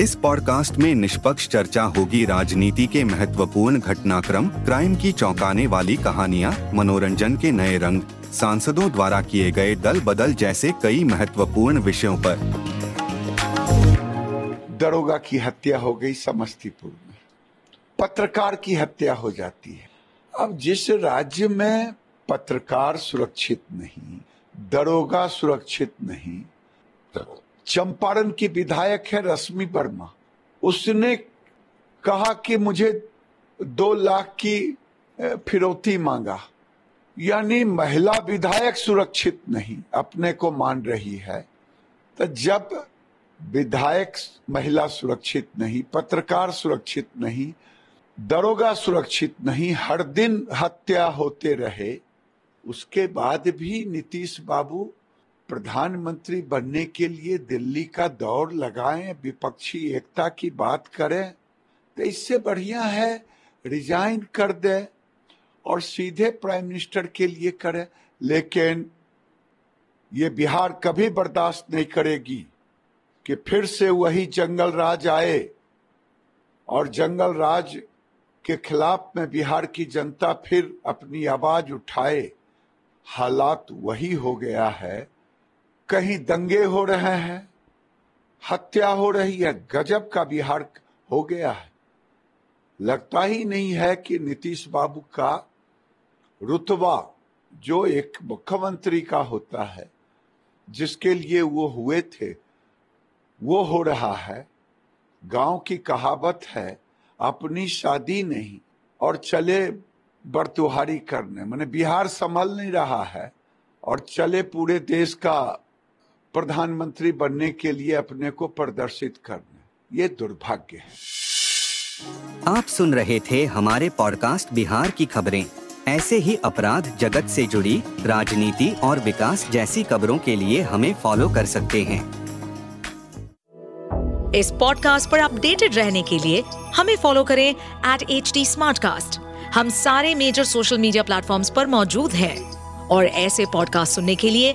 इस पॉडकास्ट में निष्पक्ष चर्चा होगी राजनीति के महत्वपूर्ण घटनाक्रम, क्राइम की चौंकाने वाली कहानियाँ, मनोरंजन के नए रंग, सांसदों द्वारा किए गए दल बदल जैसे कई महत्वपूर्ण विषयों पर। दरोगा की हत्या हो गई समस्तीपुर में। पत्रकार की हत्या हो जाती है। अब जिस राज्य में पत्रकार सुरक्षित नहीं, दरोगा सुरक्षित नहीं चंपारण की विधायक है रश्मि वर्मा। उसने कहा कि मुझे दो लाख की फिरौती मांगा। यानी महिला विधायक सुरक्षित नहीं, अपने को मान रही है। तो जब विधायक महिला सुरक्षित नहीं, पत्रकार सुरक्षित नहीं, दरोगा सुरक्षित नहीं, हर दिन हत्या होते रहे, उसके बाद भी नीतीश बाबू प्रधानमंत्री बनने के लिए दिल्ली का दौड़ लगाएँ, विपक्षी एकता की बात करें तो इससे बढ़िया है रिजाइन कर दे और सीधे प्राइम मिनिस्टर के लिए करे। लेकिन ये बिहार कभी बर्दाश्त नहीं करेगी कि फिर से वही जंगल राज आए और जंगल राज के खिलाफ में बिहार की जनता फिर अपनी आवाज़ उठाए। हालात वही हो गया है। कहीं दंगे हो रहे हैं, हत्या हो रही है, गजब का बिहार हो गया है। लगता ही नहीं है कि नीतीश बाबू का रुतबा जो एक मुख्यमंत्री का होता है, जिसके लिए वो हुए थे, वो हो रहा है। गाँव की कहावत है, अपनी शादी नहीं और चले बरतुहारी करने। मैंने बिहार संभल नहीं रहा है और चले पूरे देश का प्रधानमंत्री बनने के लिए अपने को प्रदर्शित करना ये दुर्भाग्य है। आप सुन रहे थे हमारे पॉडकास्ट बिहार की खबरें। ऐसे ही अपराध जगत से जुड़ी राजनीति और विकास जैसी खबरों के लिए हमें फॉलो कर सकते हैं। इस पॉडकास्ट पर अपडेटेड रहने के लिए हमें फॉलो करें एट एच डी हम सारे मेजर सोशल मीडिया प्लेटफॉर्म पर मौजूद हैं। और ऐसे पॉडकास्ट सुनने के लिए